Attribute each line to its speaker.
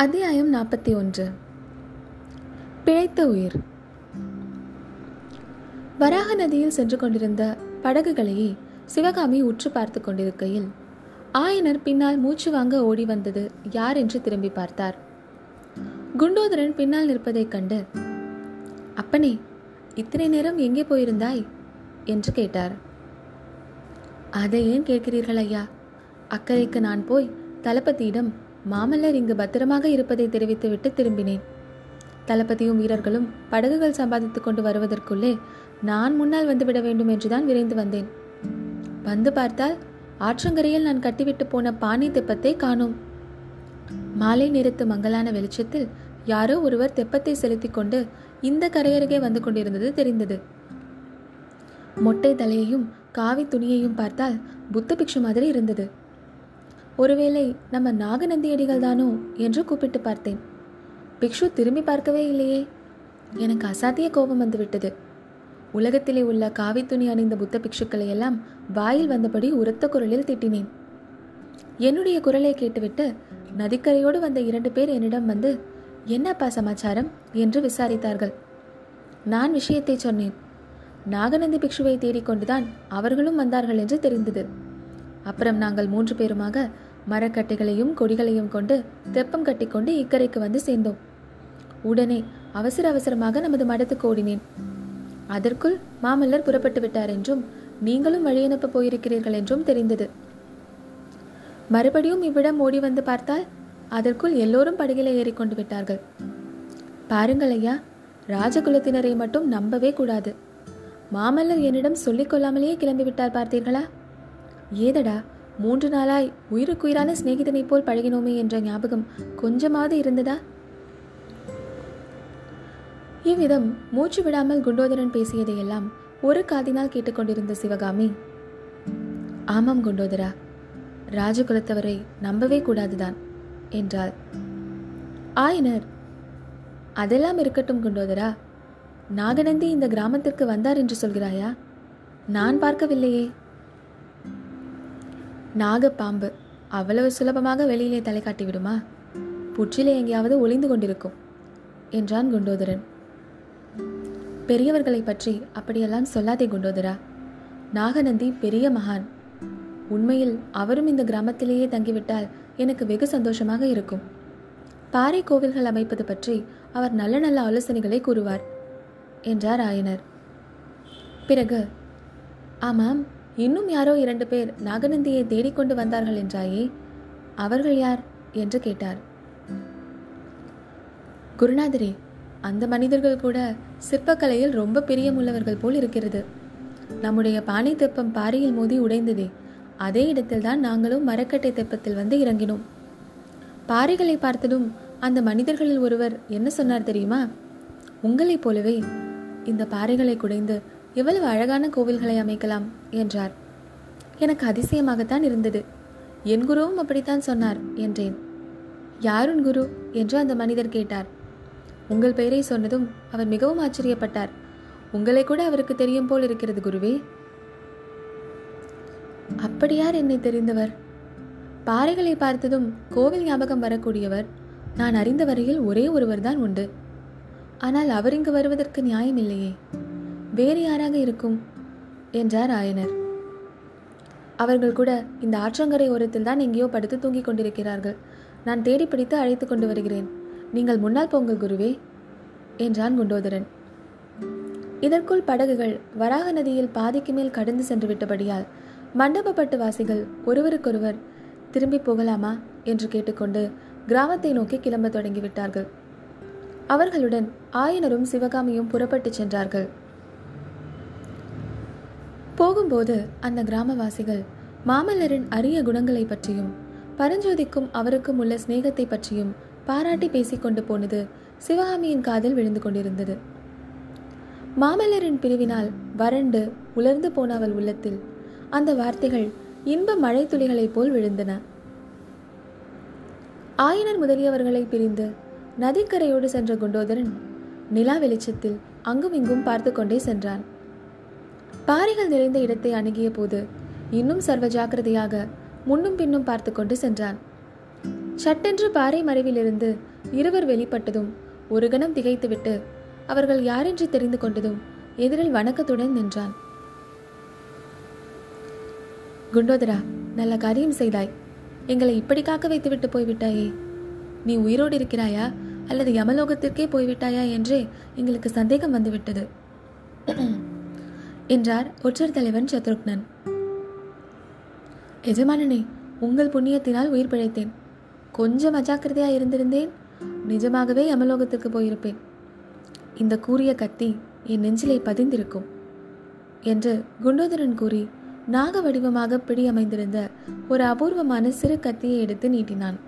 Speaker 1: அத்தியாயம் நாற்பத்தி ஒன்று. பிழைத்த உயிர். வராக நதியில் சென்று கொண்டிருந்த படகுகளையே சிவகாமி உற்று பார்த்து கொண்டிருக்கையில் ஆயனர் பின்னால் மூச்சு வாங்க ஓடி வந்தது யார் என்று திரும்பி பார்த்தார். குண்டோதரன் பின்னால் நிற்பதைக் கண்டு அப்பனே இத்தனை நேரம் எங்கே போயிருந்தாய்? என்று கேட்டார். அதை ஏன் கேட்கிறீர்கள் ஐயா? அக்கறைக்கு நான் போய் தளபதியிடம் மாமல்லர் இங்கு பத்திரமாக இருப்பதை தெரிவித்துவிட்டு திரும்பினேன். தளபதியும் வீரர்களும் படகுகள் சம்பாதித்துக் கொண்டு வருவதற்குள்ளே நான் முன்னால் வந்துவிட வேண்டும் என்றுதான் விரைந்து வந்தேன். வந்து பார்த்தால் ஆற்றங்கரையில் நான் கட்டிவிட்டு போன பானை தெப்பத்தை காணோம். மாலை நேரத்து மங்கலான வெளிச்சத்தில் யாரோ ஒருவர் தெப்பத்தை செலுத்திக் கொண்டு இந்த கரையருகே வந்து கொண்டிருந்தது தெரிந்தது. மொட்டை தலையையும் காவி துணியையும் பார்த்தால் புத்த பிக்ஷு மாதிரி இருந்தது. ஒருவேளை நம்ம நாகநந்தியடிகள் தானோ என்று கூப்பிட்டு பார்த்தேன். பிக்ஷு திரும்பி பார்க்கவே இல்லையே. எனக்கு அசாத்திய கோபம் வந்துவிட்டது. உலகத்திலே உள்ள காவி துணி அணிந்த புத்த பிக்ஷுக்களை எல்லாம் வாயில் வந்தபடி உரத்த குரலில் திட்டினேன். என்னுடைய குரலை கேட்டுவிட்டு நதிக்கரையோடு வந்த இரண்டு பேர் என்னிடம் வந்து என்னப்பா சமாச்சாரம்? என்று விசாரித்தார்கள். நான் விஷயத்தை சொன்னேன். நாகநந்தி பிக்ஷுவை தேடிக்கொண்டுதான் அவர்களும் வந்தார்கள் என்று தெரிந்தது. அப்புறம் நாங்கள் மூன்று பேருமாக மரக்கட்டைகளையும் கொடிகளையும் கொண்டு தெப்பம் கட்டிக்கொண்டு இக்கரைக்கு வந்து சேர்ந்தோம். உடனே அவசர அவசரமாக நமது மடத்துக்கு ஓடினேன். அதற்குள் மாமல்லர் புறப்பட்டு விட்டார் என்றும் நீங்களும் வழியனுப்ப போயிருக்கிறீர்கள் என்றும் தெரிந்தது. மறுபடியும் இவ்விடம் ஓடி வந்து பார்த்தால் அதற்குள் எல்லோரும் படகில ஏறிக்கொண்டு விட்டார்கள். பாருங்கள் ஐயா ராஜகுலத்தினரை மட்டும் நம்பவே கூடாது. மாமல்லர் என்னிடம் சொல்லிக் கொள்ளாமலேயே கிளம்பிவிட்டார் பார்த்தீர்களா? ஏதடா மூன்று நாளாய் உயிருக்குயிரான சிநேகிதனை போல் பழகினோமே என்ற ஞாபகம் கொஞ்சமாவது இருந்ததா? இவ்விதம் மூச்சு விடாமல் குண்டோதரன் பேசியதையெல்லாம் ஒரு காதினால் கேட்டுக்கொண்டிருந்த சிவகாமி ஆமாம் குண்டோதரா ராஜகுலத்தவரை நம்பவே கூடாதுதான் என்றாள். ஆயனர் அதெல்லாம் இருக்கட்டும் குண்டோதரா நாகநந்தி இந்த கிராமத்திற்கு வந்தார் என்று சொல்கிறாயா? நான் பார்க்கவில்லையே. நாகப்பாம்பு அவ்வளவு சுலபமாக வெளியிலே தலை காட்டி விடுமா புற்றிலே எங்கேயாவது ஒளிந்து கொண்டிருக்கும் என்றான் குண்டோதரன். பெரியவர்களை பற்றி அப்படியெல்லாம் சொல்லாதே குண்டோதரா. நாகநந்தி பெரிய மகான். உண்மையில் அவரும் இந்த கிராமத்திலேயே தங்கிவிட்டால் எனக்கு வெகு சந்தோஷமாக இருக்கும். பாறை கோவில்கள் அமைப்பது பற்றி அவர் நல்ல நல்ல ஆலோசனைகளை கூறுவார் என்றார் ஆயனர். பிறகு ஆமாம் இன்னும் யாரோ இரண்டு பேர் நாகநந்தியை தேடிக்கொண்டு வந்தார்கள் என்றாயே. அவர்கள் யார்? என்று கேட்டார். குருநாதரே அந்த மனிதர்கள் கூட சிற்பக்கலையில் ரொம்ப பிரியமுள்ளவர்கள் போல் இருக்கிறது. நம்முடைய பானை தெப்பம் பாறையில் மோதி உடைந்ததே. அதே இடத்தில்தான் நாங்களும் மரக்கட்டை தெப்பத்தில் வந்து இறங்கினோம். பாறைகளை பார்த்ததும் அந்த மனிதர்களில் ஒருவர் என்ன சொன்னார் தெரியுமா? உங்களைப் போலவே இந்த பாறைகளை குடைந்து எவ்வளவு அழகான கோவில்களை அமைக்கலாம்? என்றார். எனக்கு அதிசயமாகத்தான் இருந்தது. என் குருவும் அப்படித்தான் சொன்னார் என்றேன். யாருன் குரு? என்று அந்த மனிதர் கேட்டார். உங்கள் பெயரை சொன்னதும் அவர் மிகவும் ஆச்சரியப்பட்டார். உங்களை கூட அவருக்கு தெரியும் போல் இருக்கிறது குருவே. அப்படியார் என்னை தெரிந்தவர்? பாறைகளை பார்த்ததும் கோவில் ஞாபகம் வரக்கூடியவர் நான் அறிந்த வரையில் ஒரே ஒருவர் தான் உண்டு. ஆனால் அவர் இங்கு வருவதற்கு நியாயம் இல்லையே வேறு யாராக இருக்கும்? என்றார் ஆயனர். அவர்கள் கூட இந்த ஆற்றங்கரை ஓரத்தில் தான் எங்கேயோ படுத்து தூங்கிக் கொண்டிருக்கிறார்கள். நான் தேடி பிடித்து அழைத்து கொண்டு வருகிறேன். நீங்கள் முன்னால் போங்கள் குருவே என்றான் குண்டோதரன். இதற்குள் படகுகள் வராக நதியில் பாதிக்கு மேல் கடந்து சென்று விட்டபடியால் மண்டபப்பட்டு வாசிகள் ஒருவருக்கொருவர் திரும்பி போகலாமா? என்று கேட்டுக்கொண்டு கிராமத்தை நோக்கி கிளம்ப தொடங்கிவிட்டார்கள். அவர்களுடன் ஆயனரும் சிவகாமியும் புறப்பட்டு சென்றார்கள். போகும்போது அந்த கிராமவாசிகள் மாமல்லரின் அரிய குணங்களை பற்றியும் பரஞ்சோதிக்கும் அவருக்கும் உள்ள சிநேகத்தை பற்றியும் பாராட்டி பேசிக்கொண்டு போனது சிவகாமியின் காதில் விழுந்து கொண்டிருந்தது. மாமல்லரின் பிரிவினால் வறண்டு உலர்ந்து போன அவள் உள்ளத்தில் அந்த வார்த்தைகள் இன்ப மழை துளிகளைப் போல் விழுந்தன. ஆயனர் முதலியவர்களை பிரிந்து நதிக்கரையோடு சென்ற குண்டோதரன் நிலா வெளிச்சத்தில் அங்குமிங்கும் பார்த்து கொண்டே சென்றான். பாறைகள் நிறைந்த இடத்தை அணுகிய போது இன்னும் சர்வ ஜாக்கிரதையாக முன்னும் பின்னும் பார்த்து கொண்டு சென்றான். சட்டென்று பாறை மறைவிலிருந்து இருவர் வெளிப்பட்டதும் ஒரு கணம் திகைத்துவிட்டு அவர்கள் யாரென்று தெரிந்து கொண்டதும் எதிரில் வணக்கத்துடன் நின்றான். குண்டோதரா நல்ல காரியம் செய்தாய். எங்களை இப்படி காக்க வைத்துவிட்டு போய்விட்டாயே. நீ உயிரோடு இருக்கிறாயா அல்லது யமலோகத்திற்கே போய்விட்டாயா என்றே எங்களுக்கு சந்தேகம் வந்துவிட்டது. என்றார் ஒற்றர் தலைவன் சத்ருக்னன். எஜமானனே உங்கள் புண்ணியத்தினால் உயிர் பிழைத்தேன். கொஞ்சம் அஜாக்கிரதையாக இருந்திருந்தேன். நிஜமாகவே யமலோகத்திற்கு போயிருப்பேன். இந்த கூறிய கத்தி என் நெஞ்சிலே பதிந்திருக்கும் என்று குண்டோதரன் கூறி நாக வடிவமாக பிடியமைந்திருந்த ஒரு அபூர்வமான சிறு கத்தியை எடுத்து நீட்டினான்.